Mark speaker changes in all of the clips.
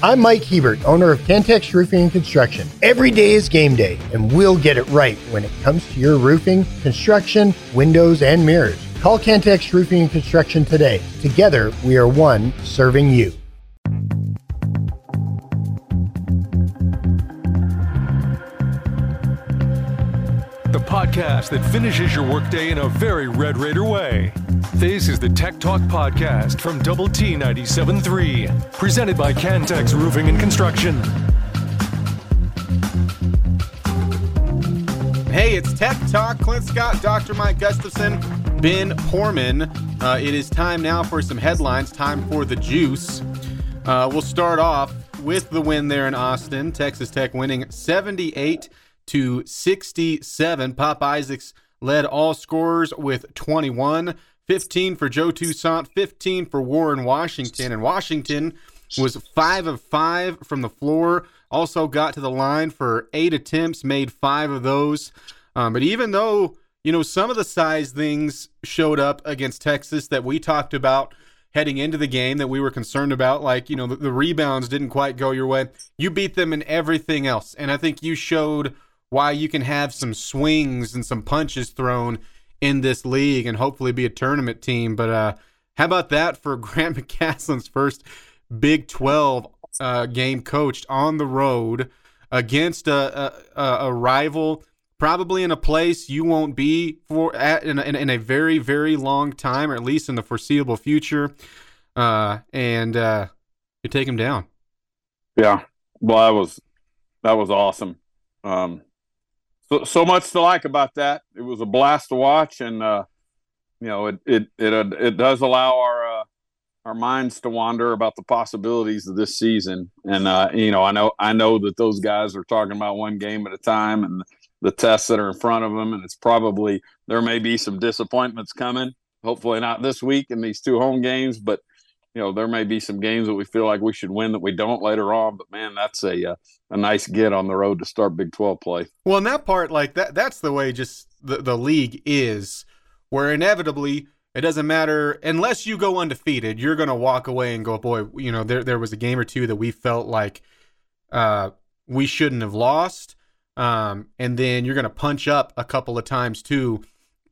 Speaker 1: I'm Mike Hebert, owner of Cantex Roofing and Construction. Every day is game day, and we'll get it right when it comes to your roofing, construction, windows, and mirrors. Call Cantex Roofing and Construction today. Together, we are one serving you.
Speaker 2: Podcast that finishes your workday in a very Red Raider way. This is the Tech Talk Podcast from Double T 97.3, presented by Cantex Roofing and Construction.
Speaker 3: Hey, it's Tech Talk. Clint Scott, Dr. Mike Gustafson, Ben Poorman. Uh, it is time now for some headlines. Time for the juice. Uh, we'll start off with the win there in Austin. Texas Tech winning 78 to 67. Pop Isaacs led all scorers with 21. 15 for Joe Toussaint, 15 for Warren Washington. And Washington was 5 of 5 from the floor. Also got to the line for 8 attempts, made 5 of those. Um, but even though, you know, some of the size things showed up against Texas that we talked about heading into the game that we were concerned about, like, you know, the, the rebounds didn't quite go your way, you beat them in everything else. And I think you showed why you can have some swings and some punches thrown in this league and hopefully be a tournament team. But uh, how about that for Grant McCasland's first Big 12 uh, game coached on the road against a, a, a, rival, probably in a place you won't be for at, in, a, in a very, very long time, or at least in the foreseeable future. Uh, and uh, you take him down.
Speaker 4: Yeah. Well, that was that was awesome. Um, so, so much to like about that. It was a blast to watch, and uh, you know, it it it uh, it does allow our uh, our minds to wander about the possibilities of this season. And uh, you know, I know I know that those guys are talking about one game at a time and the tests that are in front of them, and it's probably there may be some disappointments coming. Hopefully, not this week in these two home games, but you know there may be some games that we feel like we should win that we don't later on but man that's a uh, a nice get on the road to start big 12 play.
Speaker 3: Well in that part like that that's the way just the, the league is where inevitably it doesn't matter unless you go undefeated you're going to walk away and go boy you know there, there was a game or two that we felt like uh, we shouldn't have lost um, and then you're going to punch up a couple of times too.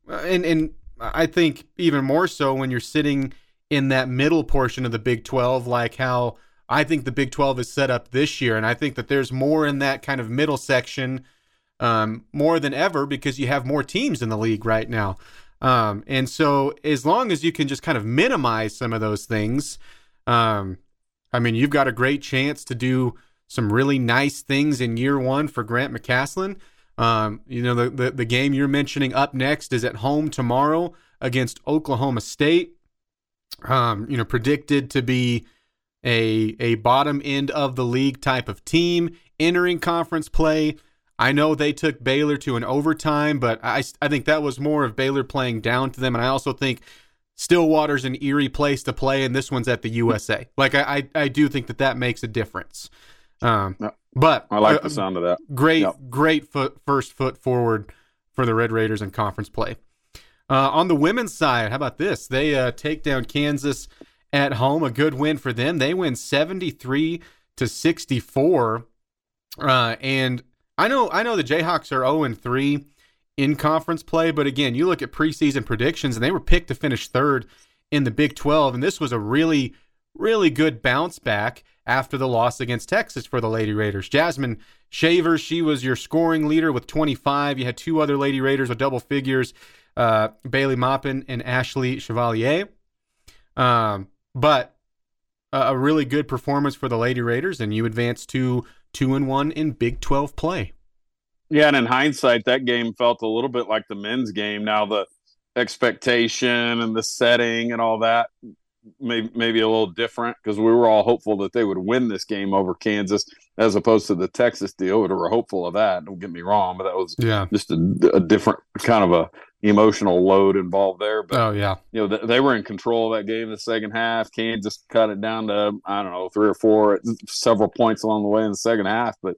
Speaker 3: And and i think even more so when you're sitting – in that middle portion of the Big 12, like how I think the Big 12 is set up this year. And I think that there's more in that kind of middle section um, more than ever because you have more teams in the league right now. Um, and so as long as you can just kind of minimize some of those things, um, I mean, you've got a great chance to do some really nice things in year one for Grant McCasland. Um, you know, the, the, the game you're mentioning up next is at home tomorrow against Oklahoma State um, you know, predicted to be a a bottom end of the league type of team entering conference play. I know they took Baylor to an overtime, but I I think that was more of Baylor playing down to them, and I also think Stillwater's an eerie place to play, and this one's at the USA. Like I I, I do think that that makes a difference. Um, but
Speaker 4: I like uh, the sound of that.
Speaker 3: Great, yep. great foot first foot forward for the Red Raiders in conference play. Uh, on the women's side, how about this? They uh, take down Kansas at home. A good win for them. They win 73 to 64. Uh, and I know I know the Jayhawks are 0 and 3 in conference play, but again, you look at preseason predictions and they were picked to finish third in the Big 12, and this was a really really good bounce back after the loss against Texas for the Lady Raiders. Jasmine Shavers, she was your scoring leader with 25. You had two other Lady Raiders with double figures uh, Bailey Maupin and Ashley Chevalier. Um, but a, a, really good performance for the Lady Raiders, and you advance to two and one in Big Twelve play.
Speaker 4: Yeah, and in hindsight, that game felt a little bit like the men's game. Now the expectation and the setting and all that maybe maybe a little different because we were all hopeful that they would win this game over Kansas as opposed to the Texas deal. We were hopeful of that. Don't get me wrong, but that was yeah. just a, a different kind of a emotional load involved there. But
Speaker 3: oh yeah,
Speaker 4: you know they were in control of that game in the second half. Kansas cut it down to I don't know three or four, several points along the way in the second half. But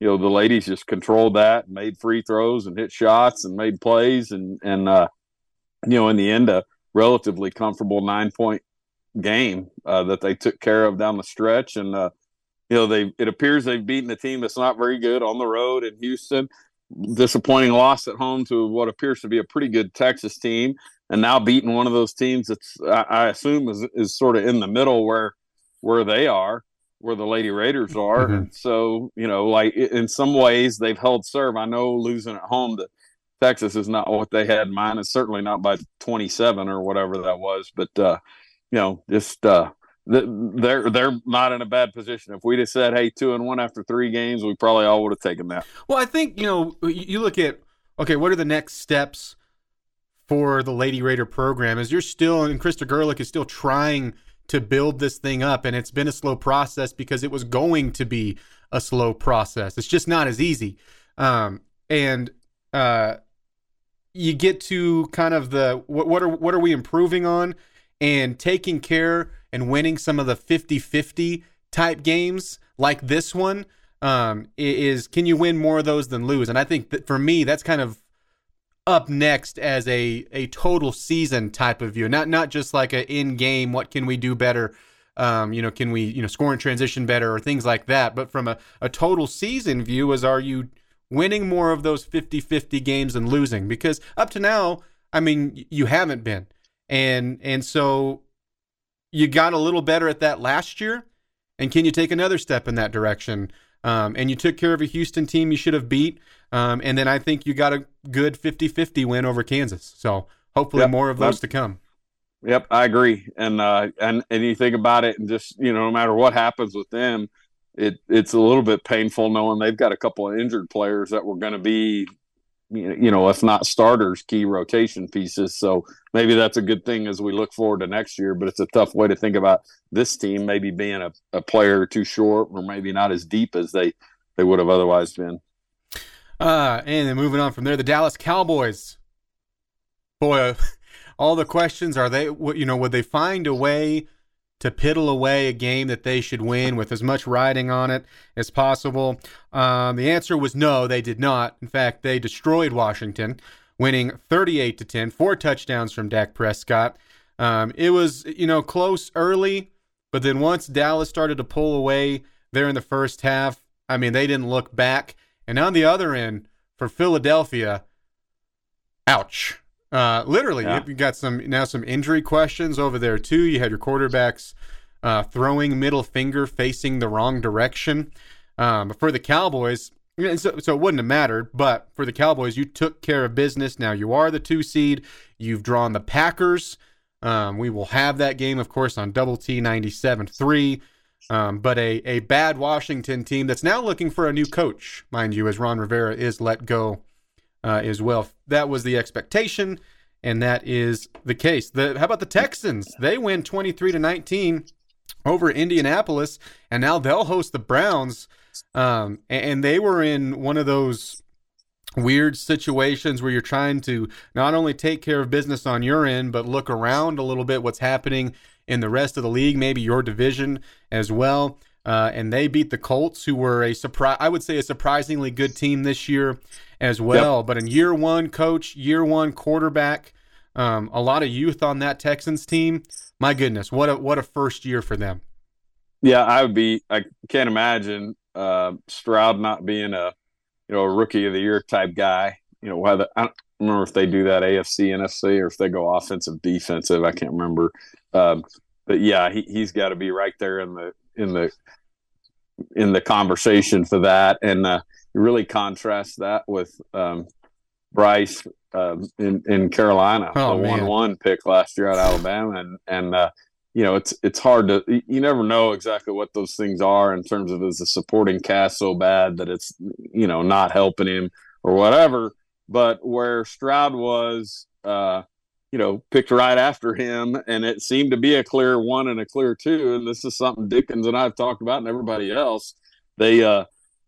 Speaker 4: you know the ladies just controlled that, made free throws and hit shots and made plays, and and uh, you know in the end a relatively comfortable nine point game uh, that they took care of down the stretch and. Uh, you know, they it appears they've beaten a team that's not very good on the road in Houston. Disappointing loss at home to what appears to be a pretty good Texas team, and now beating one of those teams that's I, assume is is sort of in the middle where where they are, where the Lady Raiders are. Mm-hmm. So you know, like in some ways they've held serve. I know losing at home to Texas is not what they had in mind. It's certainly not by 27 or whatever that was, but uh, you know, just uh, they're they're not in a bad position. If we'd have said, "Hey, two and one after three games," we probably all would have taken that.
Speaker 3: Well, I think you know you look at okay, what are the next steps for the Lady Raider program? Is you're still and Krista Gerlich is still trying to build this thing up, and it's been a slow process because it was going to be a slow process. It's just not as easy, um, and uh, you get to kind of the what, what are what are we improving on, and taking care and winning some of the 50-50 type games like this one um, is can you win more of those than lose? And I think that for me, that's kind of up next as a a total season type of view, not not just like a in game. What can we do better? Um, you know, can we you know score in transition better or things like that? But from a, a total season view, is are you winning more of those 50-50 games than losing? Because up to now, I mean, you haven't been, and and so you got a little better at that last year, and can you take another step in that direction? Um, and you took care of a Houston team you should have beat. Um, and then I think you got a good 50 50 win over Kansas. So hopefully yep. more of those to come.
Speaker 4: Yep, I agree. And uh, and and you think about it, and just you know, no matter what happens with them, it it's a little bit painful knowing they've got a couple of injured players that were going to be you know, if not starters, key rotation pieces. So maybe that's a good thing as we look forward to next year. But it's a tough way to think about this team maybe being a, a player too short or maybe not as deep as they, they would have otherwise been.
Speaker 3: Uh, and then moving on from there, the Dallas Cowboys. Boy, all the questions are they, you know, would they find a way to piddle away a game that they should win with as much riding on it as possible? Um, the answer was no, they did not. In fact, they destroyed Washington, winning 38 to 10, four touchdowns from Dak Prescott. Um, it was, you know, close early, but then once Dallas started to pull away there in the first half, I mean, they didn't look back. And on the other end, for Philadelphia, ouch. Uh, literally, yeah. you got some now some injury questions over there too. You had your quarterbacks uh, throwing middle finger facing the wrong direction. Um, for the Cowboys, so, so it wouldn't have mattered. But for the Cowboys, you took care of business. Now you are the two seed. You've drawn the Packers. Um, we will have that game, of course, on Double T 97.3. Um, but a, a bad Washington team that's now looking for a new coach, mind you, as Ron Rivera is let go uh, as well. That was the expectation, and that is the case. The, how about the Texans? They win 23 to 19 over Indianapolis, and now they'll host the Browns. Um, and they were in one of those weird situations where you're trying to not only take care of business on your end, but look around a little bit what's happening in the rest of the league, maybe your division as well. Uh, and they beat the Colts, who were a surprise, I would say, a surprisingly good team this year as well. Yep. But in year one, coach, year one quarterback, um, a lot of youth on that Texans team. My goodness, what a what a first year for them.
Speaker 4: Yeah, I would be. I can't imagine uh, Stroud not being a you know a rookie of the year type guy. You know whether I don't remember if they do that AFC NFC or if they go offensive defensive. I can't remember. Um, but yeah, he he's got to be right there in the in the in the conversation for that, and uh, really contrast that with um, Bryce um, in in Carolina, oh, the one one pick last year at Alabama, and and uh, you know it's it's hard to you never know exactly what those things are in terms of is the supporting cast so bad that it's you know not helping him or whatever. But where Stroud was, uh, you know, picked right after him, and it seemed to be a clear one and a clear two. And this is something Dickens and I've talked about, and everybody else. They, uh,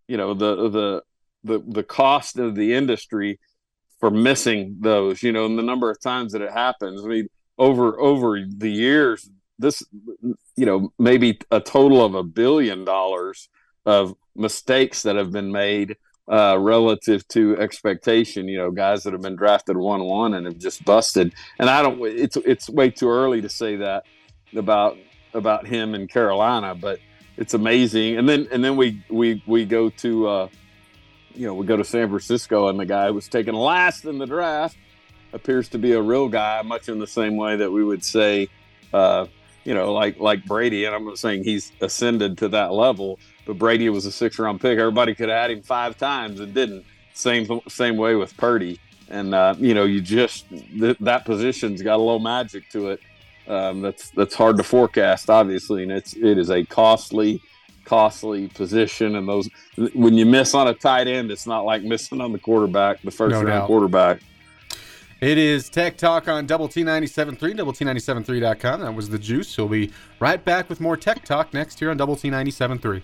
Speaker 4: you know, the the the the cost of the industry for missing those, you know, and the number of times that it happens. I mean, over over the years, this, you know, maybe a total of a billion dollars of mistakes that have been made uh, relative to expectation. You know, guys that have been drafted one one and have just busted. And I don't. It's it's way too early to say that about about him in Carolina, but it's amazing. And then and then we we we go to uh, you know we go to San Francisco, and the guy who was taken last in the draft appears to be a real guy, much in the same way that we would say, uh, you know, like like Brady. And I'm not saying he's ascended to that level, but Brady was a six round pick. Everybody could have had him five times and didn't. Same same way with Purdy. And uh, you know, you just th- that position's got a little magic to it. Um, that's that's hard to forecast, obviously, and it's it is a costly, costly position. And those when you miss on a tight end, it's not like missing on the quarterback, the first
Speaker 3: no
Speaker 4: round
Speaker 3: doubt.
Speaker 4: quarterback.
Speaker 3: It is Tech Talk on Double T97.3, Double T97.3.com. That was The Juice. We'll be right back with more Tech Talk next here on Double T97.3.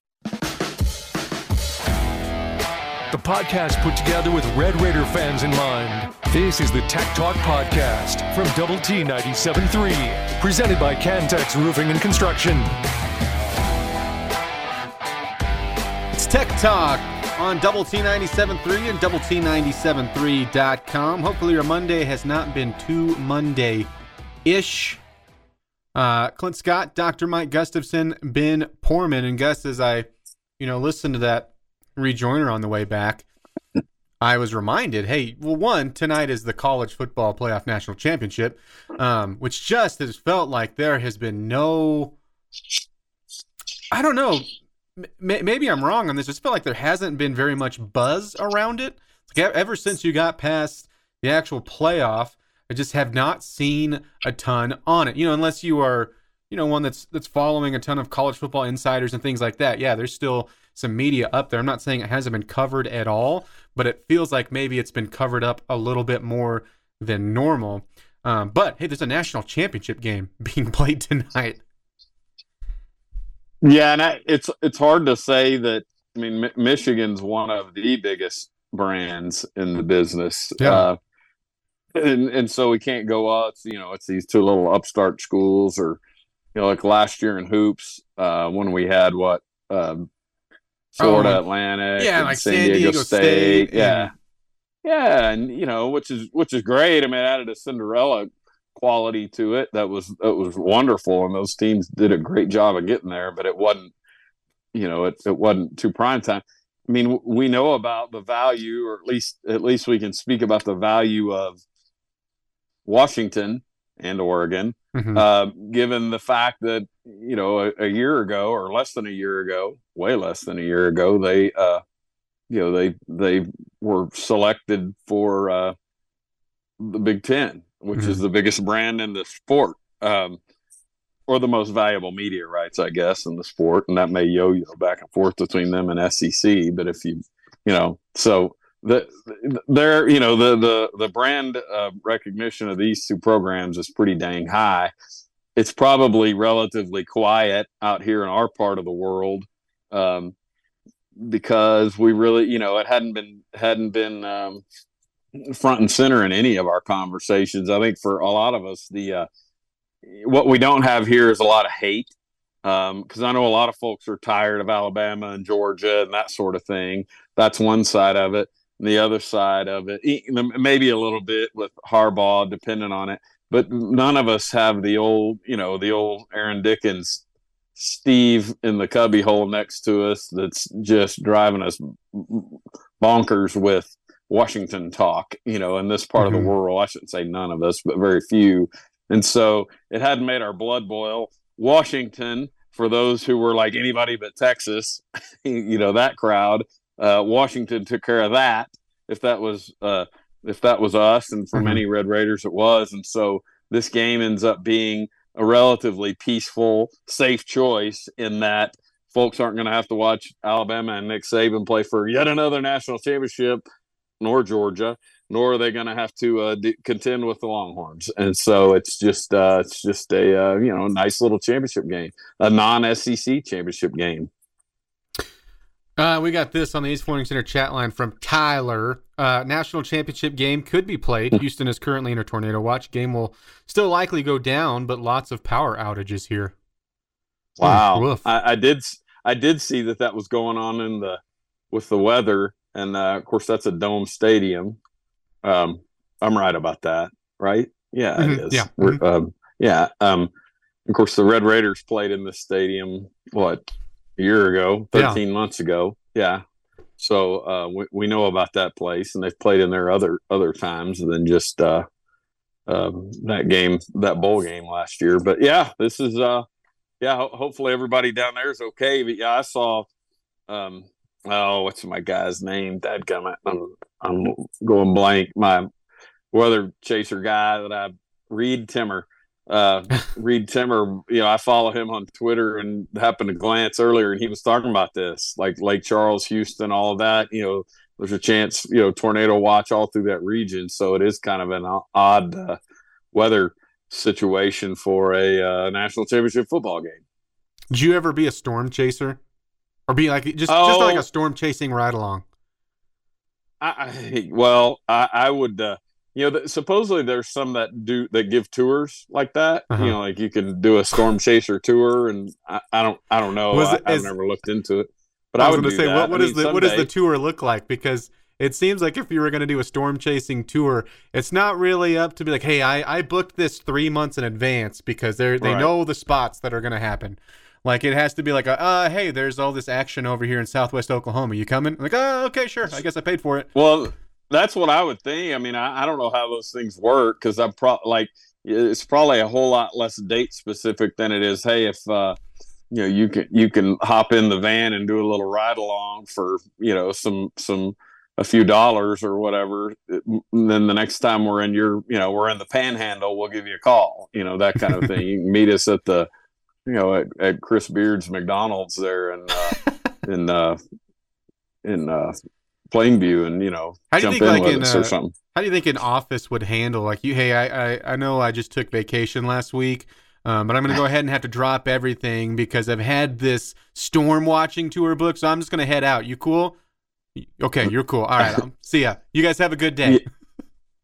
Speaker 2: The podcast put together with Red Raider fans in mind. This is the Tech Talk Podcast from Double T 97.3, presented by Cantex Roofing and Construction.
Speaker 3: It's Tech Talk on Double T 97.3 and Double T97.3.com. Hopefully, your Monday has not been too Monday ish. Uh, Clint Scott, Dr. Mike Gustafson, Ben Porman, and Gus, as I, you know, listen to that rejoiner on the way back, I was reminded, hey, well, one, tonight is the college football playoff national championship, um, which just has felt like there has been no, I don't know, m- maybe I'm wrong on this. I just feel like there hasn't been very much buzz around it. Like ever since you got past the actual playoff, I just have not seen a ton on it. You know, unless you are, you know, one that's that's following a ton of college football insiders and things like that. Yeah, there's still some media up there. I'm not saying it hasn't been covered at all, but it feels like maybe it's been covered up a little bit more than normal. Um, but hey, there's a national championship game being played tonight.
Speaker 4: Yeah, and I, it's it's hard to say that. I mean, Mi- Michigan's one of the biggest brands in the business.
Speaker 3: Yeah.
Speaker 4: Uh, and and so we can't go, oh, it's you know, it's these two little upstart schools, or you know, like last year in hoops, uh, when we had what um, Florida
Speaker 3: Oh,
Speaker 4: Atlantic,
Speaker 3: yeah, like
Speaker 4: San,
Speaker 3: San
Speaker 4: Diego,
Speaker 3: Diego
Speaker 4: State,
Speaker 3: State,
Speaker 4: yeah.
Speaker 3: and-
Speaker 4: yeah, and you know, which is which is great. I mean, it added a Cinderella quality to it that was that was wonderful, and those teams did a great job of getting there. But it wasn't, you know, it it wasn't too prime time. I mean, we know about the value, or at least at least we can speak about the value of Washington and Oregon,
Speaker 3: Mhm.
Speaker 4: uh, given the fact that you know a, a year ago or less than a year ago, way less than a year ago, they uh, you know they they were selected for uh, the Big Ten, which is the biggest brand in the sport, um, or the most valuable media rights, I guess, in the sport, and that may yo-yo back and forth between them and SEC. But if you you know so the there you know the the the brand uh, recognition of these two programs is pretty dang high it's probably relatively quiet out here in our part of the world um, because we really you know it hadn't been hadn't been um, front and center in any of our conversations i think for a lot of us the uh, what we don't have here is a lot of hate because I know a lot of folks are tired of Alabama and Georgia and that sort of thing. That's one side of it. The other side of it, maybe a little bit with Harbaugh, depending on it. But none of us have the old, you know, the old Aaron Dickens, Steve in the cubby hole next to us that's just driving us bonkers with Washington talk, you know, in this part of
Speaker 3: Mhm.
Speaker 4: the world. I shouldn't say none of us, but very few. And so it hadn't made our blood boil. Washington, for those who were like anybody but Texas, you know, that crowd, uh, Washington took care of that. If that was, uh, if that was us, and for
Speaker 3: Mhm.
Speaker 4: many Red Raiders, it was. And so this game ends up being a relatively peaceful, safe choice in that folks aren't going to have to watch Alabama and Nick Saban play for yet another national championship, nor Georgia, nor are they going to have to uh, d- contend with the Longhorns. And so it's just uh, it's just a uh, you know nice little championship game, a non-SEC championship game.
Speaker 3: Uh, we got this on the Yates Flooring Center chat line from Tyler. Uh, national championship game could be played. Houston is currently in a tornado watch. Game will still likely go down, but lots of power outages here.
Speaker 4: Wow. I, I did I did see that that was going on in the with the weather, and uh, of course that's a dome stadium. Um, I'm right about that, right? Yeah,
Speaker 3: Mhm,
Speaker 4: it is.
Speaker 3: yeah,
Speaker 4: We're- Um, yeah. Um, of course, the Red Raiders played in this stadium. What a year ago, 13 yeah. months ago. Yeah. So uh, we, we know about that place, and they've played in there other other times than just uh, um, that game, that bowl game last year. But yeah, this is uh, yeah. Ho- hopefully everybody down there is okay. But yeah, I saw um, oh, what's my guy's name? Dad gummit. I'm I'm going blank. My weather chaser guy that I Reed Timmer uh, Reed Timmer, you know, I follow him on Twitter and happened to glance earlier, and he was talking about this, like Lake Charles, Houston, all of that. You know, there's a chance, you know, tornado watch all through that region, so it is kind of an odd uh, weather situation for a uh, national championship football game.
Speaker 3: Did you ever be a storm chaser, or be like just oh, just like a storm chasing ride along?
Speaker 4: I, I well, I, I would. Uh, you know, supposedly there's some that do that give tours like that. Uh-huh. You know, like you can do a storm chaser tour, and I, I don't, I don't know. I, have never looked into it, but I,
Speaker 3: was
Speaker 4: going
Speaker 3: to say, that. what, what is mean, the what does the tour look like? Because it seems like if you were going to do a storm chasing tour, it's not really up to be like, hey, I, I booked this three months in advance because they they right. know the spots that are going to happen. Like it has to be like, a, uh, hey, there's all this action over here in Southwest Oklahoma. You coming? like, oh, okay, sure. I guess I paid for it.
Speaker 4: Well, that's what I would think. I mean, I, I don't know how those things work because I'm pro like it's probably a whole lot less date specific than it is. Hey, if uh, you know you can you can hop in the van and do a little ride along for you know some some a few dollars or whatever. And then the next time we're in your you know we're in the Panhandle, we'll give you a call. You know that kind of thing. you can meet us at the you know at, at Chris Beard's McDonald's there and uh, in uh, in uh, Plainview and you know how do you think like in, uh, or something.
Speaker 3: How do you think an office would handle like you? Hey, I I, I know I just took vacation last week. Um, but I'm going to go ahead and have to drop everything because I've had this storm watching tour book. So I'm just going to head out. You cool? Okay, you're cool. All right. Um, see ya. You guys have a good day.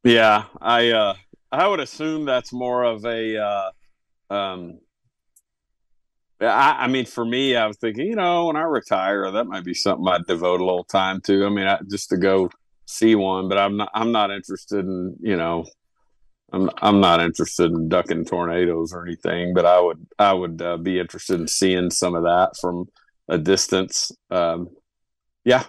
Speaker 4: Yeah, I uh, I would assume that's more of a uh, um, I, I, mean, for me, I was thinking, you know, when I retire, that might be something I'd devote a little time to. I mean, I, just to go see one, but I'm not. I'm not interested in, you know, I'm I'm not interested in ducking tornadoes or anything. But I would I would uh, be interested in seeing some of that from a distance. Um, yeah,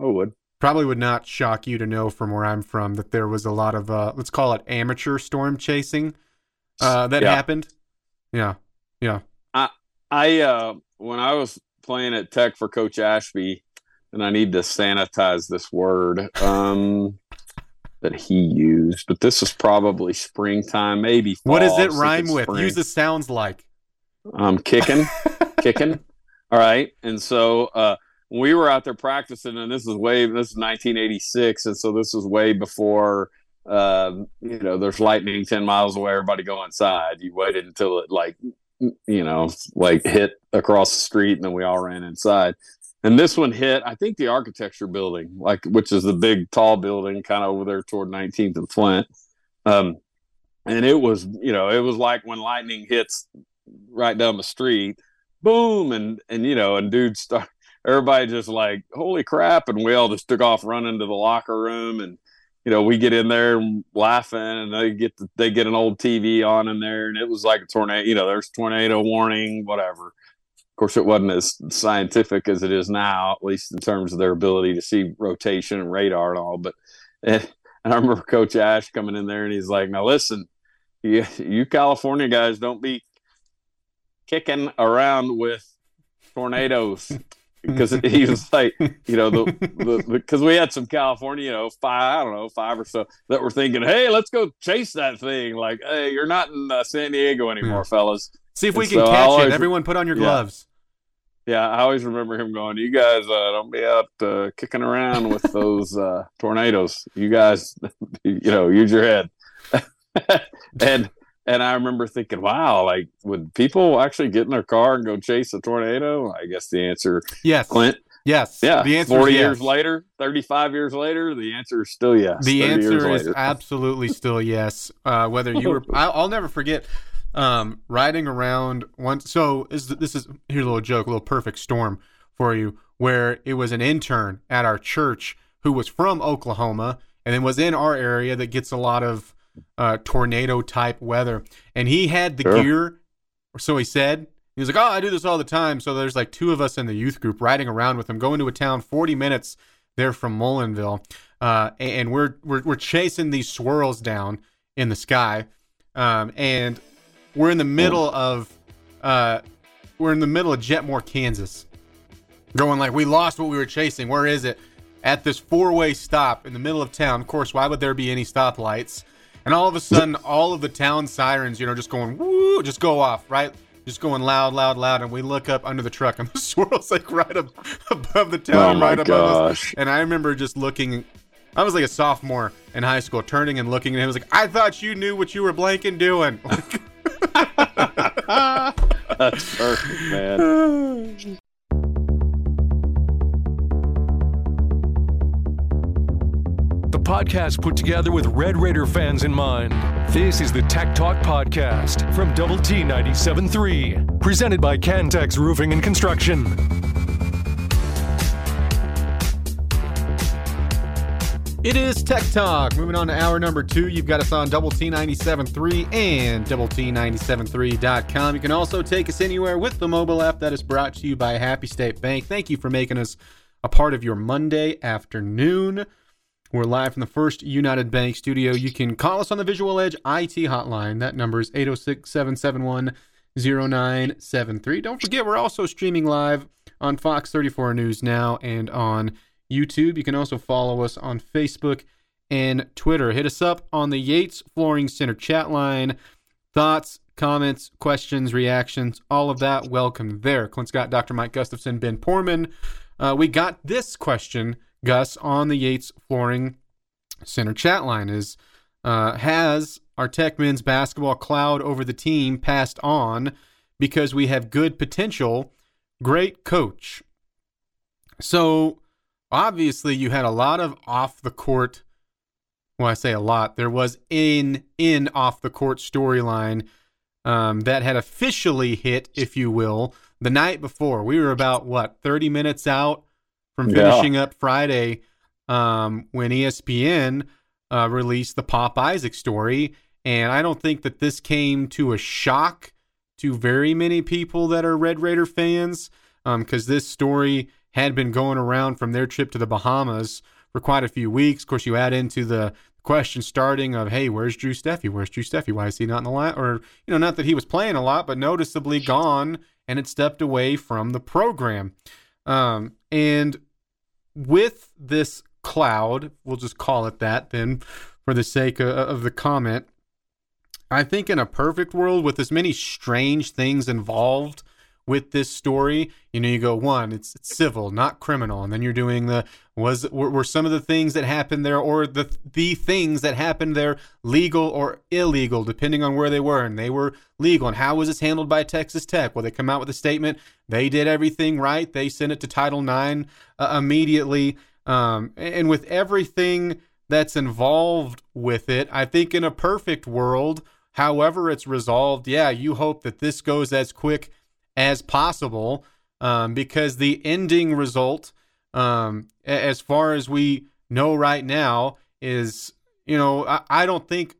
Speaker 4: I would.
Speaker 3: Probably would not shock you to know from where I'm from that there was a lot of uh, let's call it amateur storm chasing uh, that yeah. happened. Yeah, yeah.
Speaker 4: I uh, when I was playing at Tech for Coach Ashby, and I need to sanitize this word um, that he used, but this is probably springtime, maybe. Fall,
Speaker 3: what does it rhyme with? Spring. Use the sounds like.
Speaker 4: I'm kicking, kicking. All right, and so uh, we were out there practicing, and this is way this is 1986, and so this was way before. Uh, you know, there's lightning 10 miles away. Everybody go inside. You waited until it like you know, like hit across the street, and then we all ran inside. And this one hit, I think, the architecture building, like which is the big tall building, kind of over there toward 19th and Flint. Um, and it was, you know, it was like when lightning hits right down the street, boom, and and you know, and dudes start, everybody just like, holy crap, and we all just took off running to the locker room and you know, we get in there laughing and they get the, they get an old TV on in there and it was like a tornado, you know, there's tornado warning, whatever. Of course, it wasn't as scientific as it is now, at least in terms of their ability to see rotation and radar and all. But and, and I remember Coach Ash coming in there and he's like, "Now listen, you, you California guys don't be kicking around with tornadoes because he was like, you know, the because we had some California, you know, five, I don't know, five or so that were thinking, hey, let's go chase that thing. Like, hey, you're not in uh, San Diego anymore, fellas.
Speaker 3: See if we and can so catch always, it. Everyone, put on your gloves.
Speaker 4: Yeah, I always remember him going, "You guys uh, don't be out uh, kicking around with those uh, tornadoes. You guys, you know, use your head." and and I remember thinking, wow, like would people actually get in their car and go chase a tornado? I guess the answer,
Speaker 3: yes,
Speaker 4: Clint.
Speaker 3: Yes.
Speaker 4: Yeah.
Speaker 3: The
Speaker 4: answer 40 years later, 35 years later, the answer is still yes.
Speaker 3: The answer is absolutely still yes. Uh, whether you were, I'll, I'll never forget um, riding around once. So is this is here's a little joke, a little perfect storm for you, where it was an intern at our church who was from Oklahoma and then was in our area that gets a lot of uh, tornado type weather, and he had the sure. gear, or so he said. He was like, "Oh, I do this all the time." So there's like two of us in the youth group riding around with him, going to a town 40 minutes there from Mullinville, uh, and we're, we're we're chasing these swirls down in the sky, um, and we're in the middle of uh, we're in the middle of Jetmore, Kansas, going like, "We lost what we were chasing. Where is it?" At this four-way stop in the middle of town. Of course, why would there be any stoplights? And all of a sudden, all of the town sirens, you know, just going woo, just go off, right? Just going loud, loud, loud. And we look up under the truck, and the swirl's like right up above the town,
Speaker 4: Oh
Speaker 3: right above us. And I remember just looking. I was like a sophomore in high school, turning and looking at him. I was like, I thought you knew what you were blanking doing.
Speaker 4: That's perfect, man.
Speaker 2: The podcast put together with Red Raider fans in mind. This is the Tech Talk Podcast from Double T 97.3, presented by Cantex Roofing and Construction.
Speaker 3: It is Tech Talk. Moving on to hour number two. You've got us on Double T 97.3 and Double T 97.3.com. You can also take us anywhere with the mobile app that is brought to you by Happy State Bank. Thank you for making us a part of your Monday afternoon. We're live from the First United Bank studio. You can call us on the Visual Edge IT hotline. That number is 806 771 0973. Don't forget, we're also streaming live on Fox 34 News Now and on YouTube. You can also follow us on Facebook and Twitter. Hit us up on the Yates Flooring Center chat line. Thoughts, comments, questions, reactions, all of that, welcome there. Clint Scott, Dr. Mike Gustafson, Ben Porman. Uh, we got this question, Gus, on the Yates Flooring Center chat line is uh, has our Tech men's basketball cloud over the team passed on because we have good potential, great coach. So obviously you had a lot of off the court well I say a lot there was in in off the court storyline um, that had officially hit if you will the night before we were about what 30 minutes out from
Speaker 4: Yeah.
Speaker 3: finishing up Friday um, when ESPN uh, released the Pop Isaac story and I don't think that this came to a shock to very many people that are Red Raider fans because this story had been going around from their trip to the Bahamas for quite a few weeks. Of course, you add into the question starting of, hey, where's Drew Steffi? Where's Drew Steffi? Why is he not in the line? Or, you know, not that he was playing a lot, but noticeably gone and had stepped away from the program. Um, and with this cloud, we'll just call it that then for the sake of, of the comment. I think in a perfect world with as many strange things involved with this story, you know, you go one, it's, it's civil, not criminal, and then you're doing the was were, were some of the things that happened there or the the things that happened there legal or illegal depending on where they were, and they were legal. And how was this handled by Texas Tech? Well, they come out with a statement, they did everything right, they sent it to Title IX uh, immediately, um, and with everything that's involved with it, I think in a perfect world, however it's resolved, yeah, you hope that this goes as quick as possible um, because the ending result, um, as far as we know right now, is you know I, I don't think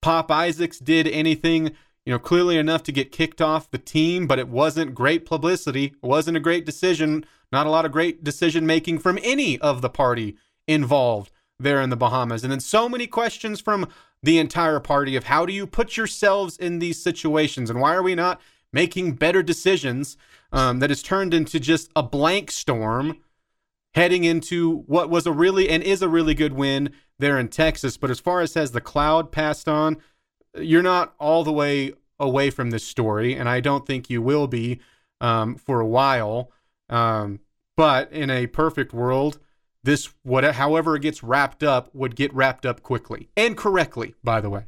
Speaker 3: Pop Isaacs did anything you know clearly enough to get kicked off the team, but it wasn't great publicity. It wasn't a great decision. Not a lot of great decision making from any of the party involved there in the Bahamas. And then so many questions from the entire party of how do you put yourselves in these situations and why are we not making better decisions um, that has turned into just a blank storm heading into what was a really and is a really good win there in Texas. But as far as has the cloud passed on, you're not all the way away from this story, and I don't think you will be um, for a while. Um, but in a perfect world, this what however it gets wrapped up would get wrapped up quickly and correctly. By the way,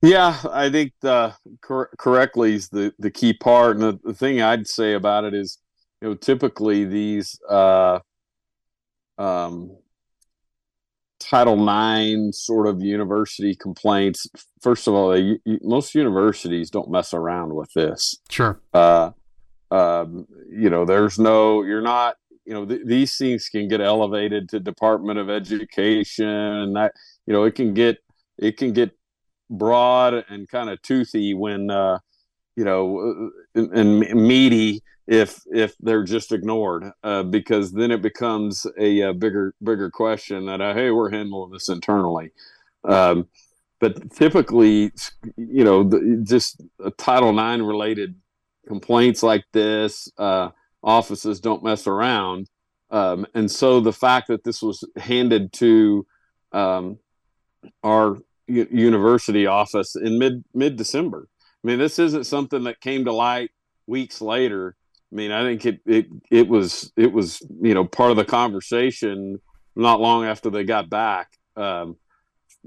Speaker 4: Yeah, I think the cor- correctly is the the key part, and the, the thing I'd say about it is, you know, typically these uh, um, Title IX sort of university complaints. First of all, you, you, most universities don't mess around with this.
Speaker 3: sure,
Speaker 4: Uh, um, you know, there's no, you're not, you know, th- these things can get elevated to Department of Education, and that, you know, it can get, it can get broad and kind of toothy when, uh, you know, and, and meaty if if they're just ignored, uh, because then it becomes a, a, bigger bigger question that uh, hey, we're handling this internally. Um, but typically, you know, the, just Title IX related complaints like this, uh, offices don't mess around. Um, and so the fact that this was handed to um, our university office in mid mid December, I mean, this isn't something that came to light weeks later. I mean, I think it it it was it was you know part of the conversation not long after they got back. Um,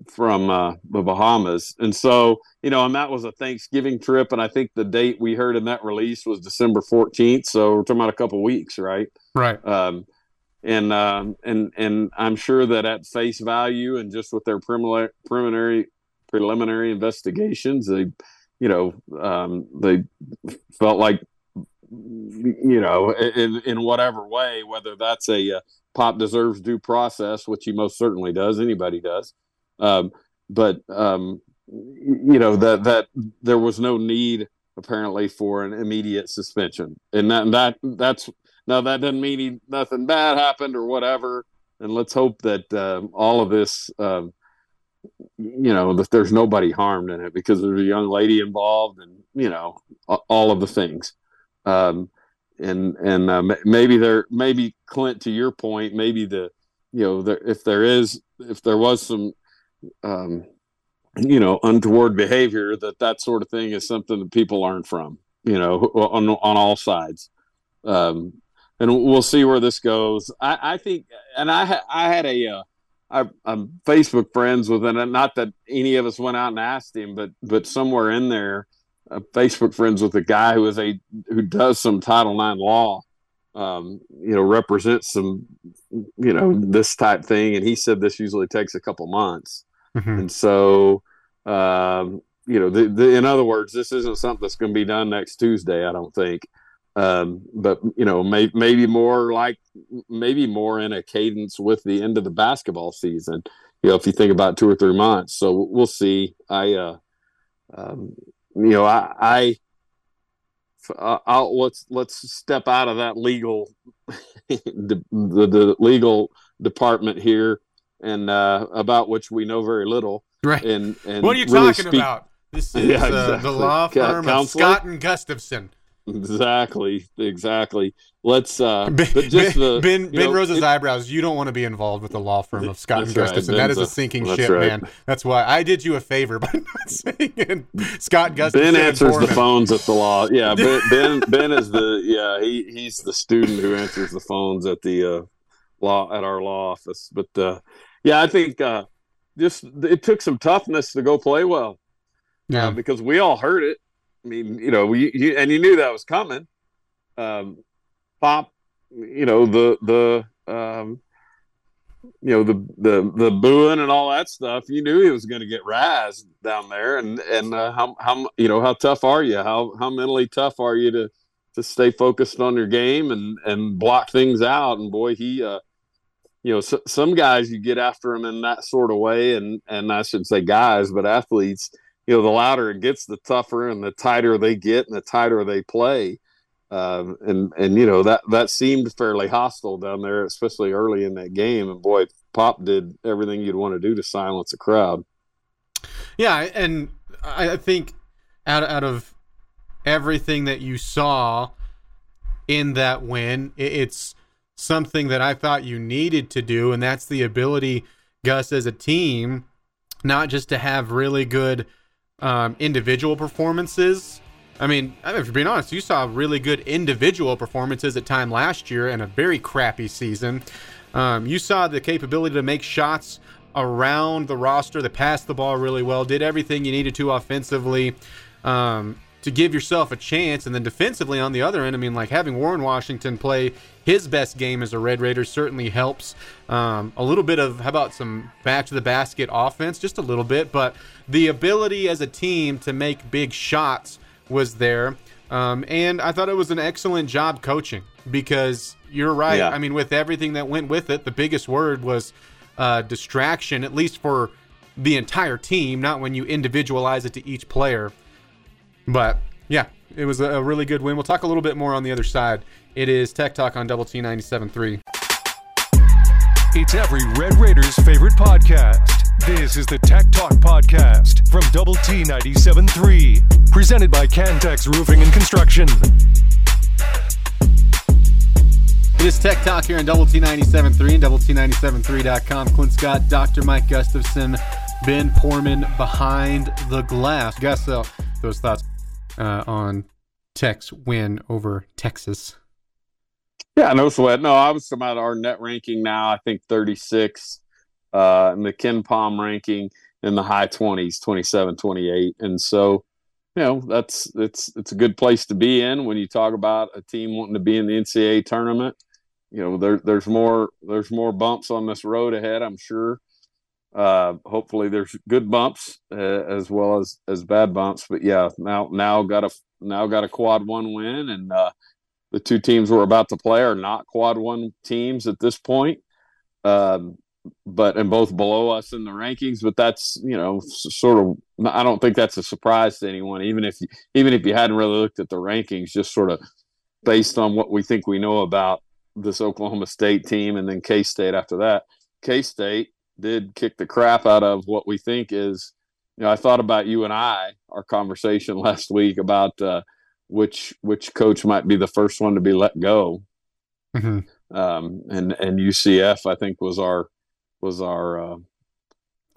Speaker 4: from uh, the Bahamas. And so, you know, and that was a Thanksgiving trip. And I think the date we heard in that release was December 14th. So we're talking about a couple weeks, right?
Speaker 3: Right.
Speaker 4: Um, and, um, and, and I'm sure that at face value and just with their preliminary, preliminary, preliminary investigations, they, you know, um, they felt like, you know, in, in whatever way, whether that's a, uh, pop deserves due process, which he most certainly does. Anybody does. Um, but um, you know that that there was no need apparently for an immediate suspension, and that that that's now that doesn't mean he, nothing bad happened or whatever. And let's hope that uh, all of this, uh, you know, that there's nobody harmed in it because there's a young lady involved, and you know, all of the things. Um, and and uh, maybe there, maybe Clint, to your point, maybe the, you know, there, if there is, if there was some um, you know untoward behavior that that sort of thing is something that people learn from you know on on all sides um, and we'll see where this goes i i think and i ha- i had a uh, I, i'm facebook friends with and not that any of us went out and asked him but but somewhere in there uh, facebook friends with a guy who is a who does some title ix law um, you know represents some you know this type thing and he said this usually takes a couple months Mm-hmm. And so, um, you know, the, the, in other words, this isn't something that's going to be done next Tuesday, I don't think. Um, but you know, may, maybe more like maybe more in a cadence with the end of the basketball season. You know, if you think about two or three months, so we'll see. I, uh, um, you know, I, I uh, I'll, let's let's step out of that legal the, the, the legal department here and uh, about which we know very little.
Speaker 3: Right.
Speaker 4: And, and
Speaker 3: what are you really talking speak... about? This is yeah, exactly. uh, the law firm of Scott and Gustafson.
Speaker 4: Exactly, exactly. Let's uh
Speaker 3: ben, just the, Ben Ben know, Rose's it, eyebrows. You don't want to be involved with the law firm of Scott and Gustafson. Right. That is a, a sinking ship, right. man. That's why I did you a favor by not saying Scott Gustafson.
Speaker 4: Ben answers the phones at the law. Yeah, Ben Ben, ben is the yeah he he's the student who answers the phones at the uh, law at our law office. But uh, yeah, I think uh, just it took some toughness to go play well. Uh, yeah, uh, because we all heard it. I mean, you know, we you, and you knew that was coming. Um, Pop, you know the the um, you know the the the booing and all that stuff. You knew he was going to get razzed down there, and and uh, how how you know how tough are you? How how mentally tough are you to to stay focused on your game and and block things out? And boy, he uh, you know, so, some guys you get after them in that sort of way, and and I shouldn't say guys, but athletes, you know, the louder it gets, the tougher and the tighter they get, and the tighter they play. Um, and and you know that that seemed fairly hostile down there, especially early in that game. And boy, Pop did everything you'd want to do to silence a crowd.
Speaker 3: Yeah, and I think out out of everything that you saw in that win, it's something that I thought you needed to do, and that's the ability, Gus, as a team, not just to have really good um, individual performances. I mean, I mean, if you're being honest, you saw really good individual performances at time last year and a very crappy season. Um, you saw the capability to make shots around the roster, that passed the ball really well, did everything you needed to offensively. Um, to give yourself a chance. And then defensively on the other end, I mean, like having Warren Washington play his best game as a Red Raider certainly helps. Um, a little bit of, how about some back to the basket offense? Just a little bit. But the ability as a team to make big shots was there. Um, and I thought it was an excellent job coaching because you're right. Yeah. I mean, with everything that went with it, the biggest word was uh, distraction, at least for the entire team, not when you individualize it to each player. But Yeah, it was a really good win. We'll talk a little bit more on the other side. It is Tech Talk on Double T 97.3.
Speaker 2: It's every Red Raiders' favorite podcast. This is the Tech Talk Podcast from Double T 97.3, presented by Cantex Roofing and Construction.
Speaker 3: It is Tech Talk here on Double T 97.3 and Double T97.3.com. Clint Scott, Dr. Mike Gustafson, Ben Poorman behind the glass. Gus, uh, those thoughts uh, on Tech's win over Texas.
Speaker 4: Yeah, no sweat. No, I was about our net ranking now. I think 36, uh, and the KenPom ranking in the high 20s, 27, 28. And so, you know, that's it's it's a good place to be in when you talk about a team wanting to be in the NCAA tournament you know there, there's more there's more bumps on this road ahead i'm sure uh, hopefully there's good bumps uh, as well as as bad bumps but yeah now now got a now got a quad one win and uh, the two teams we're about to play are not quad one teams at this point um, but and both below us in the rankings but that's you know sort of i don't think that's a surprise to anyone even if you, even if you hadn't really looked at the rankings just sort of based on what we think we know about this Oklahoma State team and then K State after that. K State did kick the crap out of what we think is, you know, I thought about you and I, our conversation last week about uh, which which coach might be the first one to be let go. Mm-hmm. Um, and and UCF I think was our was our, uh,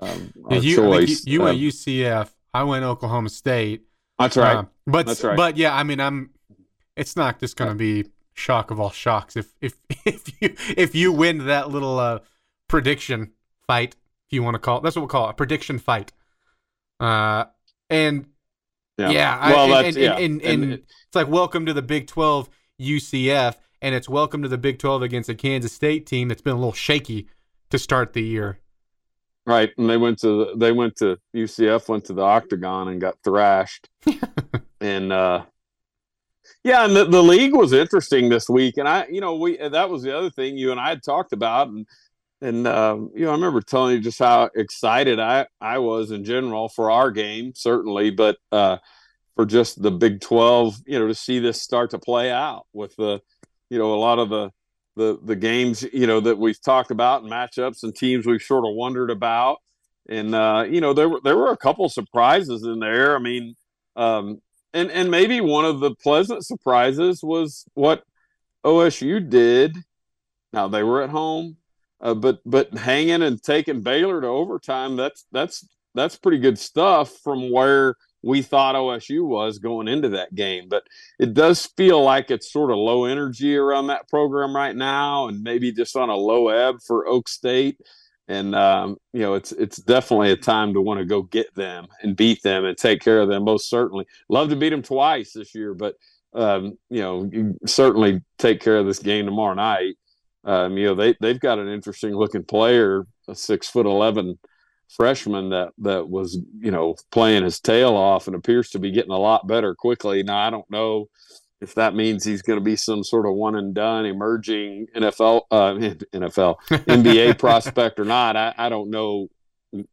Speaker 4: um, our
Speaker 3: you,
Speaker 4: choice.
Speaker 3: you, you went UCF. I went Oklahoma State.
Speaker 4: That's right.
Speaker 3: Uh, but
Speaker 4: that's right.
Speaker 3: But yeah, I mean, I'm. It's not just going to be shock of all shocks if if if you if you win that little uh, prediction fight, if you want to call it, that's what we'll call it, a prediction fight. Uh, and yeah, yeah well, I, and, yeah. And, and, and, and, it's like welcome to the Big Twelve UCF, and it's welcome to the Big Twelve against a Kansas State team that's been a little shaky to start the year.
Speaker 4: Right, and they went to they went to UCF went to the Octagon and got thrashed, and uh, yeah, and the, the league was interesting this week, and I, you know, we that was the other thing you and I had talked about, and and uh, you know, I remember telling you just how excited I I was in general for our game, certainly, but uh, for just the Big Twelve, you know, to see this start to play out with the, you know, a lot of the the the games, you know, that we've talked about and matchups and teams we've sort of wondered about, and uh, you know, there were there were a couple surprises in there. I mean. Um, and and maybe one of the pleasant surprises was what OSU did. Now they were at home, uh, but but hanging and taking Baylor to overtime that's that's that's pretty good stuff from where we thought OSU was going into that game. But it does feel like it's sort of low energy around that program right now, and maybe just on a low ebb for Okie State. And um, you know it's it's definitely a time to want to go get them and beat them and take care of them most certainly. Love to beat them twice this year but um, you know you certainly take care of this game tomorrow night um, you know they, they've got an interesting looking player a six foot 11 freshman that that was you know playing his tail off and appears to be getting a lot better quickly now i don't know if that means he's going to be some sort of one and done emerging NFL, uh, NFL, NBA prospect or not, I, I, don't know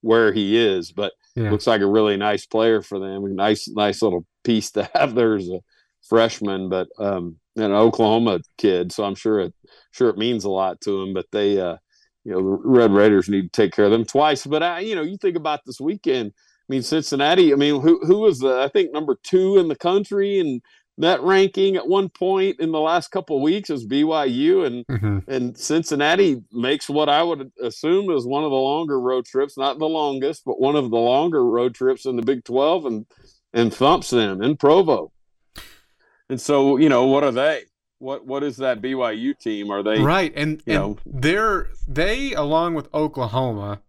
Speaker 4: where he is, but yeah. looks like a really nice player for them. Nice, nice little piece to have there as a freshman, but um, an Oklahoma kid, so I'm sure it sure it means a lot to them, But they, uh, you know, the Red Raiders need to take care of them twice. But I, you know, you think about this weekend. I mean, Cincinnati. I mean, who who was the I think number two in the country and that ranking at one point in the last couple of weeks is BYU and mm-hmm. and Cincinnati makes what I would assume is one of the longer road trips, not the longest, but one of the longer road trips in the Big 12 and and thumps them in Provo. And so, you know, what are they? What what is that BYU team? Are they
Speaker 3: Right. And, you and know, they're they along with Oklahoma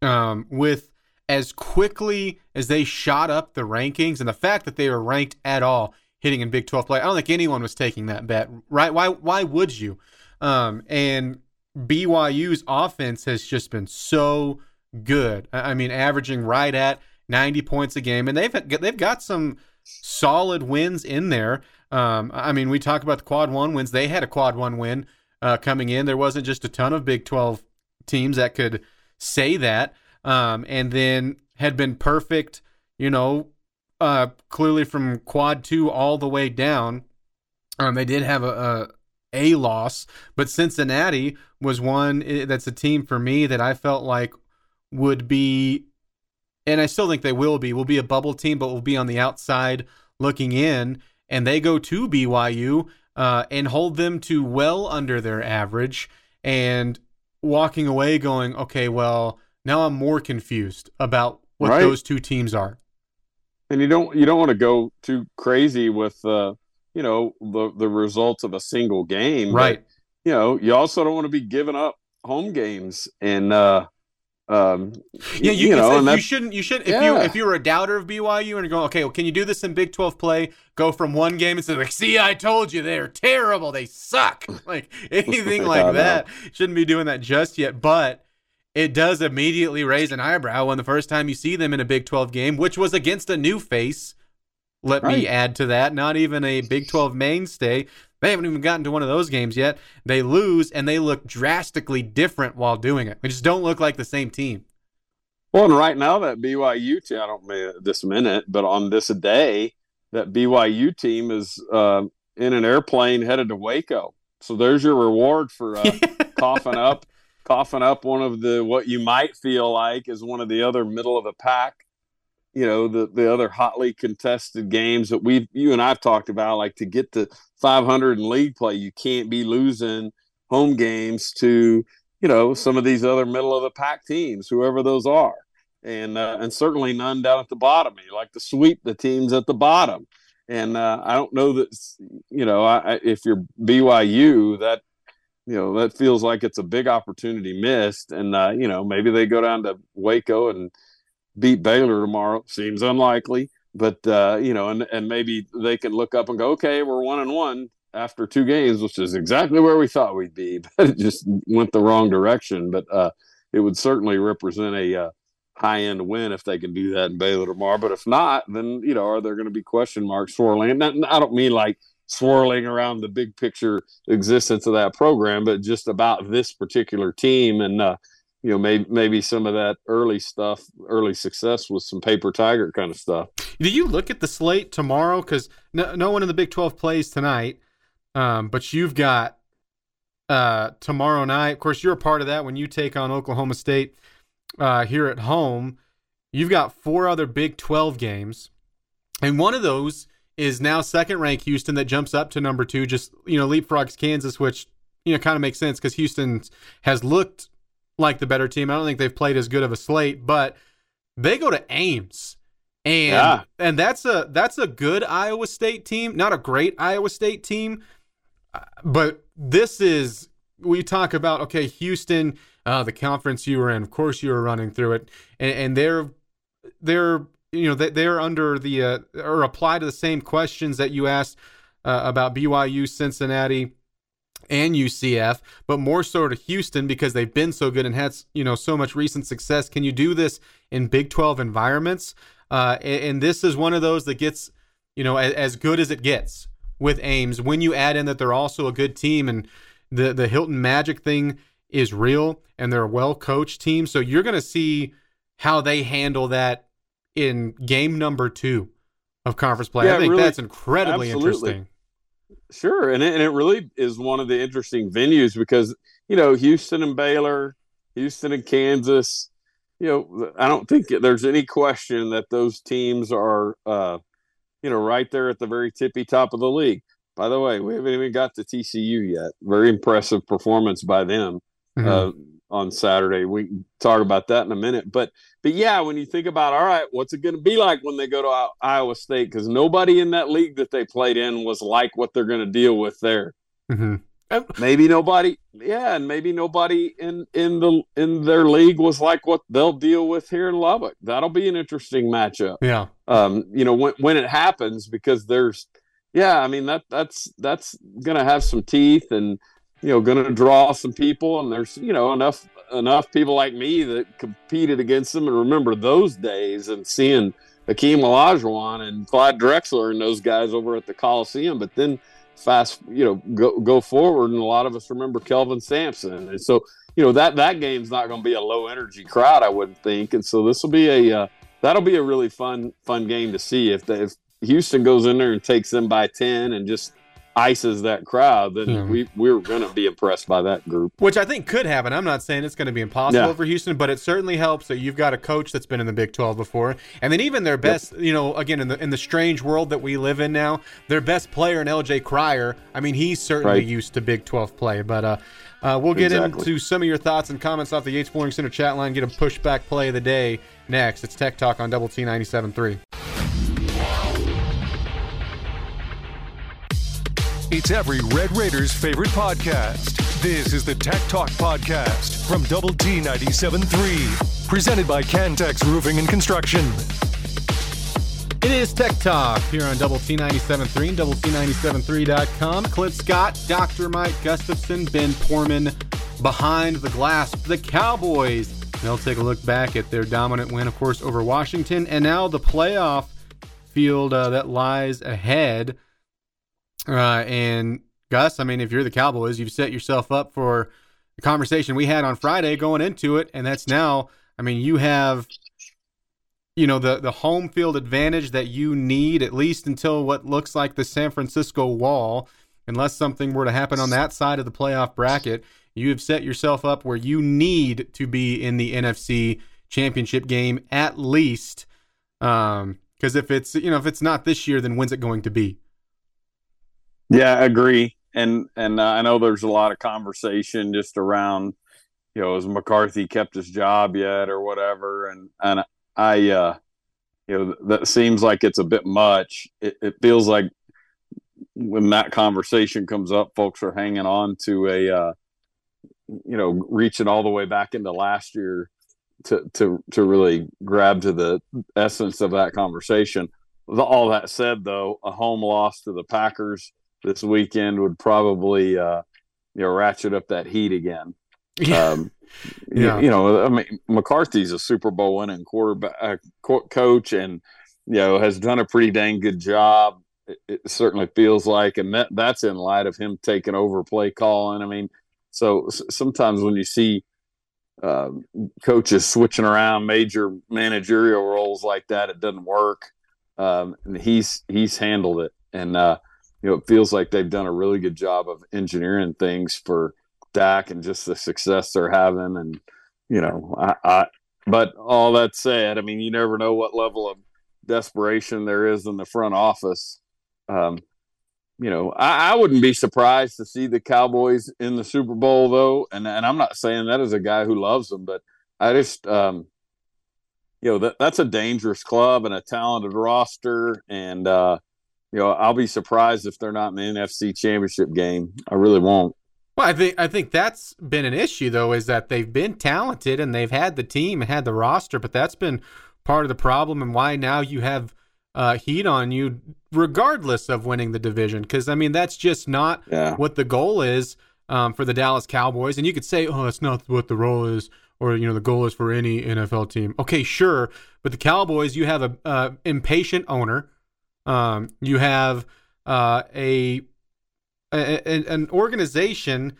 Speaker 3: um with as quickly as they shot up the rankings and the fact that they were ranked at all hitting in Big 12 play. I don't think anyone was taking that bet, right? Why why would you? Um, and BYU's offense has just been so good. I mean, averaging right at 90 points a game, and they've they've got some solid wins in there. Um, I mean, we talk about the quad one wins. They had a quad one win uh, coming in. There wasn't just a ton of Big 12 teams that could say that um, and then had been perfect, you know, uh, clearly from quad two all the way down. Um, they did have a, a, a loss, but Cincinnati was one eh, that's a team for me that I felt like would be, and I still think they will be, will be a bubble team, but will be on the outside looking in. And they go to BYU uh, and hold them to well under their average, and walking away going, okay, well, now I'm more confused about what right. those two teams are.
Speaker 4: And you don't you don't want to go too crazy with uh, you know the the results of a single game,
Speaker 3: right?
Speaker 4: But, you know, you also don't want to be giving up home games and uh, um,
Speaker 3: yeah, you, you know, you shouldn't. You should. If yeah. you if you were a doubter of BYU and you're going, okay, well, can you do this in Big Twelve play? Go from one game and say like, see, I told you they're terrible. They suck. Like anything like that. Shouldn't be doing that just yet. But it does immediately raise an eyebrow when the first time you see them in a Big 12 game, which was against a new face. Let right. me add to that, not even a Big 12 mainstay. They haven't even gotten to one of those games yet. They lose and they look drastically different while doing it. They just don't look like the same team.
Speaker 4: Well, and right now that BYU team, I don't mean this minute, but on this day, that BYU team is uh, in an airplane headed to Waco. So there's your reward for uh, coughing up coughing up one of the what you might feel like is one of the other middle of the pack you know the the other hotly contested games that we you and I've talked about like to get to 500 in league play you can't be losing home games to you know some of these other middle of the pack teams whoever those are. And uh, and certainly none down at the bottom. You like to sweep the teams at the bottom. And uh, I don't know that you know I, if you're BYU that you know that feels like it's a big opportunity missed. And uh, you know maybe they go down to waco and beat baylor tomorrow seems unlikely but uh, you know and, and maybe they can look up and go okay we're one and one after two games which is exactly where we thought we'd be but it just went the wrong direction but uh, it would certainly represent a uh, high end win if they can do that in baylor tomorrow but if not then you know are there going to be question marks swirling? And i don't mean like swirling around the big picture existence of that program, but just about this particular team and uh, you know maybe maybe some of that early stuff, early success with some paper tiger kind of stuff.
Speaker 3: Do you look at the slate tomorrow? Because no, no one in the Big Twelve plays tonight, um, but you've got uh, tomorrow night. Of course, you're a part of that when you take on Oklahoma State uh, here at home. You've got four other Big Twelve games, and one of those is now second ranked Houston that jumps up to number two, just you know leapfrogs Kansas, which you know kind of makes sense because Houston has looked like the better team. I don't think they've played as good of a slate, but they go to Ames. And yeah. and that's a that's a good Iowa State team, not a great Iowa State team, but this is we talk about okay Houston, uh, the conference you were in, of course you were running through it, and, and they're they're you know they, they're under the uh, or apply to the same questions that you asked uh, about BYU, Cincinnati, and UCF, but more so to Houston because they've been so good and had you know so much recent success. Can you do this in Big 12 environments? Uh, and, and, this is one of those that gets you know as, as good as it gets with Ames when you add in that they're also a good team and the the Hilton Magic thing is real and they're a well coached team. So you're going to see how they handle that in game number two of conference play. Yeah, I think really, that's incredibly absolutely. interesting.
Speaker 4: Sure, and it, and it really is one of the interesting venues because you know Houston and Baylor, Houston and Kansas. You know, I don't think there's any question that those teams are, uh, you know, right there at the very tippy top of the league. By the way, we haven't even got to TCU yet. Very impressive performance by them. Mm-hmm. Uh, on Saturday. We can talk about that in a minute. But but yeah, when you think about all right, what's it going to be like when they go to Iowa State? Because nobody in that league that they played in was like what they're going to deal with there. Mm-hmm. Maybe nobody, yeah, and maybe nobody in in the in their league was like what they'll deal with here in Lubbock. That'll be an interesting matchup.
Speaker 3: Yeah,
Speaker 4: um, you know when when it happens because there's, yeah, I mean that that's that's gonna have some teeth and you know going to draw some people and there's you know enough enough people like me that competed against them. And remember those days and seeing Hakeem Olajuwon and Clyde Drexler and those guys over at the Coliseum. But then fast you know go go forward and a lot of us remember Kelvin Sampson. And so you know that that game's not going to be a low energy crowd I wouldn't think. And so this will be a uh, that'll be a really fun fun game to see if the, if Houston goes in there and takes them by ten and just ices that crowd, then
Speaker 3: Yeah.
Speaker 4: we we're going to be impressed by that group.
Speaker 3: Which I think could happen. I'm not saying it's going to be impossible
Speaker 4: Yeah.
Speaker 3: for Houston, but it certainly helps that you've got a coach that's been in the Big 12 before, and then even their best, you know, again in the in the strange world that we live in now, their best player in LJ Cryer. I mean, he's certainly
Speaker 4: Right.
Speaker 3: used to Big 12 play. But uh, uh, we'll get
Speaker 4: Exactly.
Speaker 3: into some of your thoughts and comments off the Yates Flooring Center chat line. Get a pushback play of the day next. It's Tech Talk on Double T 97.3.
Speaker 2: It's every Red Raiders favorite podcast. This is the Tech Talk Podcast from Double T 97.3. Presented by Cantex Roofing and Construction.
Speaker 3: It is Tech Talk here on Double T 97.3 and Double T97.3.com. Clint Scott, Dr. Mike Gustafson, Ben Porman behind the glass. The Cowboys. They'll take a look back at their dominant win, of course, over Washington, and now the playoff field uh, that lies ahead. Uh, and Gus, I mean, if you're the Cowboys, you've set yourself up for the conversation we had on Friday going into it, and that's now. I mean, you have you know the the home field advantage that you need at least until what looks like the San Francisco wall unless something were to happen on that side of the playoff bracket you have set yourself up where you need to be in the NFC championship game at least um because if it's you know if it's not this year then when's it going to be
Speaker 4: Yeah, I agree. And and uh, I know there's a lot of conversation just around, you know, has McCarthy kept his job yet or whatever. And and I, uh, you know, that seems like it's a bit much. It, it feels like when that conversation comes up, folks are hanging on to a, uh, you know, reaching all the way back into last year to to to really grab to the essence of that conversation. All that said, though, a home loss to the Packers this weekend would probably uh, you know ratchet up that heat again. Um,
Speaker 3: Yeah.
Speaker 4: you, know, I mean, McCarthy's a Super Bowl winning quarterback uh, coach, and you know has done a pretty dang good job. It, it certainly feels like, and that that's in light of him taking over play calling. I mean, so s- sometimes when you see uh, coaches switching around major managerial roles like that, it doesn't work. Um, and he's he's handled it, and uh, you know it feels like they've done a really good job of engineering things for Dak and just the success they're having. And you know, I, I but all that said, I mean, you never know what level of desperation there is in the front office. Um, you know, I, I wouldn't be surprised to see the Cowboys in the Super Bowl, though. And and I'm not saying that as a guy who loves them, but I just, um, you know, that that's a dangerous club and a talented roster, and uh, you know, I'll be surprised if they're not in the NFC Championship game. I really won't.
Speaker 3: Well, I think I think that's been an issue though, is that they've been talented and they've had the team and had the roster, but that's been part of the problem and why now you have uh, heat on you, regardless of winning the division. Because I mean, that's just not
Speaker 4: Yeah.
Speaker 3: what the goal is um, for the Dallas Cowboys. And you could say, oh, that's not what the role is, or you know, the goal is for any NFL team. Okay, sure, but the Cowboys, you have a uh, impatient owner. Um, you have uh, a a- an organization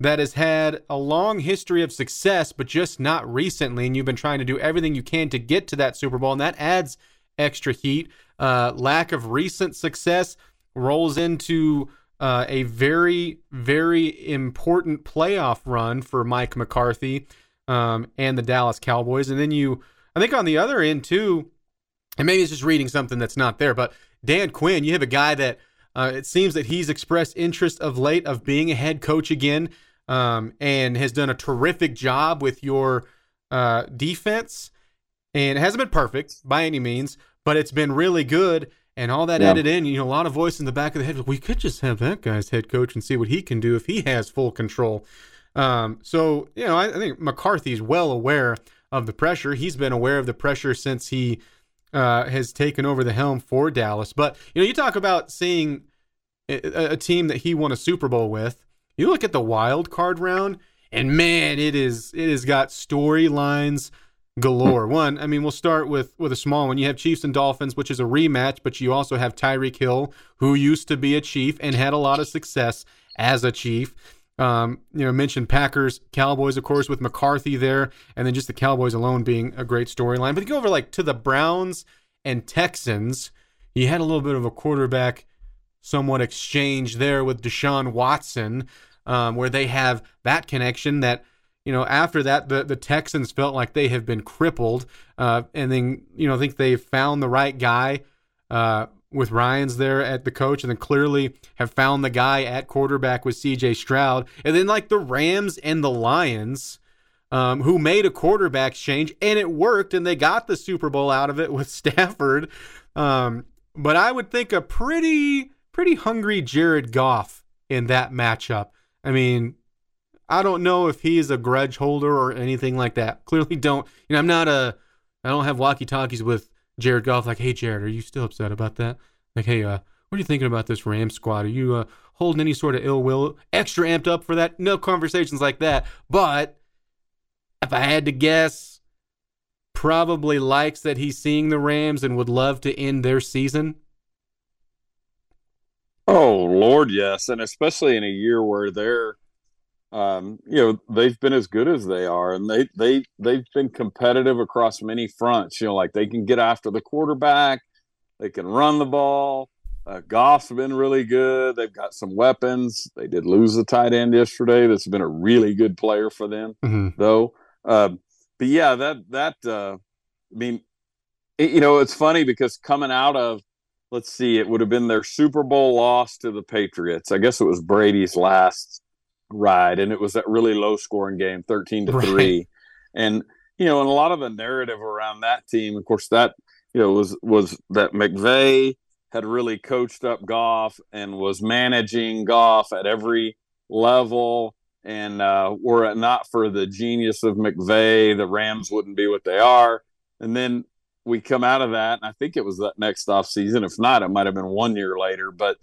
Speaker 3: that has had a long history of success, but just not recently, and you've been trying to do everything you can to get to that Super Bowl, and that adds extra heat. Uh, lack of recent success rolls into uh, a very, very important playoff run for Mike McCarthy um, and the Dallas Cowboys. And then you, I think on the other end too, and maybe it's just reading something that's not there, but Dan Quinn, you have a guy that uh, it seems that he's expressed interest of late of being a head coach again, um, and has done a terrific job with your uh, defense. And it hasn't been perfect by any means, but it's been really good. And all that
Speaker 4: Yeah.
Speaker 3: added in, you know, a lot of voice in the back of the head. We could just have that guy's head coach and see what he can do if he has full control. Um, so, you know, I, I think McCarthy's well aware of the pressure. He's been aware of the pressure since he uh, has taken over the helm for Dallas. But you know, you talk about seeing a, a team that he won a Super Bowl with. You look at the wild card round, and man, it is it has got storylines galore. One, I mean, we'll start with with a small one. You have Chiefs and Dolphins, which is a rematch, but you also have Tyreek Hill, who used to be a Chief and had a lot of success as a Chief. Um, you know, mentioned Packers, Cowboys, of course, with McCarthy there, and then just the Cowboys alone being a great storyline. But you go over like to the Browns and Texans, he had a little bit of a quarterback somewhat exchange there with Deshaun Watson, um, where they have that connection that you know, after that, the, the Texans felt like they have been crippled. Uh, and then, you know, I think they found the right guy uh, with Ryans there at the coach, and then clearly have found the guy at quarterback with CJ Stroud. And then, like the Rams and the Lions, um, who made a quarterback change, and it worked, and they got the Super Bowl out of it with Stafford. Um, but I would think a pretty, pretty hungry Jared Goff in that matchup. I mean, I don't know if he is a grudge holder or anything like that. Clearly don't. You know, I'm not a. I don't have walkie talkies with Jared Goff. Like, hey, Jared, are you still upset about that? Like, hey, uh, what are you thinking about this Ram squad? Are you uh, holding any sort of ill will? Extra amped up for that? No conversations like that. But if I had to guess, probably likes that he's seeing the Rams and would love to end their season.
Speaker 4: Oh Lord, yes, and especially in a year where they're um, you know they've been as good as they are, and they they they've been competitive across many fronts. You know, like they can get after the quarterback, they can run the ball. Uh, Goff's been really good. They've got some weapons. They did lose the tight end yesterday. That's been a really good player for them, mm-hmm. though. Uh, but yeah, that that uh, I mean, it, you know, it's funny because coming out of let's see, it would have been their Super Bowl loss to the Patriots. I guess it was Brady's last ride, and it was that really low scoring game, thirteen to three, and you know, and a lot of the narrative around that team, of course, that you know was was that McVay had really coached up Goff and was managing Goff at every level. And uh, were it not for the genius of McVay, the Rams wouldn't be what they are. And then we come out of that, and I think it was that next off season. If not, it might have been one year later. But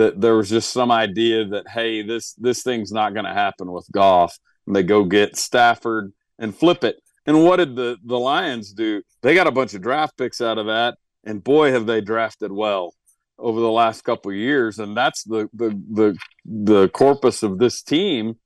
Speaker 4: that there was just some idea that hey, this this thing's not going to happen with Goff. And they go get Stafford and flip it. And what did the the Lions do? They got a bunch of draft picks out of that, and boy, have they drafted well over the last couple of years. And that's the the the the corpus of this team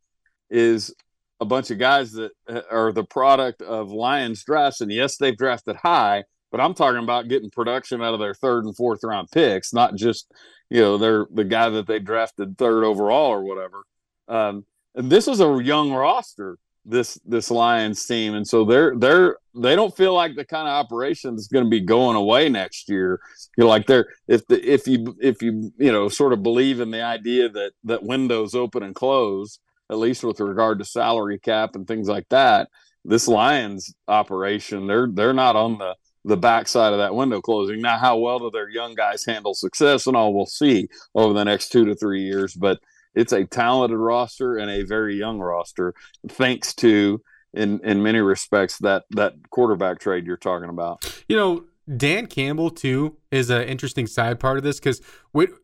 Speaker 4: is a bunch of guys that uh, are the product of Lions drafts. And yes, they've drafted high, but I'm talking about getting production out of their third and fourth round picks, not just you know they're the guy that they drafted third overall or whatever. Um, and this is a young roster, this this Lions team, and so they're they're they don't feel like the kind of operation that's going to be going away next year. You know, like they're if the if you if you you know sort of believe in the idea that that windows open and close, at least with regard to salary cap and things like that. This Lions operation, they're they're not on the the backside of that window closing. Now, how well do their young guys handle success and all we'll see over the next two to three years. But it's a talented roster and a very young roster, thanks to in in many respects that that quarterback trade you're talking about.
Speaker 3: You know, Dan Campbell too is an interesting side part of this because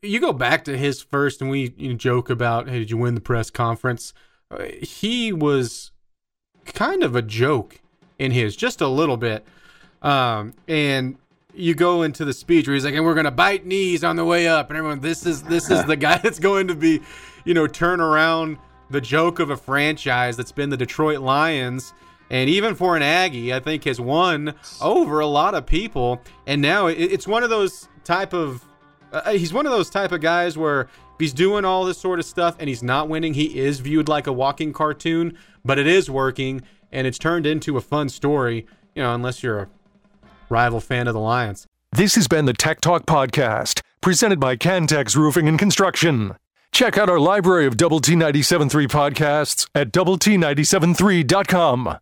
Speaker 3: you go back to his first and we you know, joke about hey did you win the press conference? Uh, he was kind of a joke in his just a little bit. Um, and you go into the speech where he's like, and we're gonna bite knees on the way up, and everyone, this is this is the guy that's going to be, you know, turn around the joke of a franchise that's been the Detroit Lions, and even for an Aggie, I think has won over a lot of people, and now it, it's one of those type of, uh, he's one of those type of guys where he's doing all this sort of stuff and he's not winning, he is viewed like a walking cartoon, but it is working, and it's turned into a fun story, you know, unless you're a rival fan of the Lions.
Speaker 2: This has been the Tech Talk Podcast, presented by Cantex Roofing and Construction. Check out our library of Double T 97.3 podcasts at double T 97.3.com.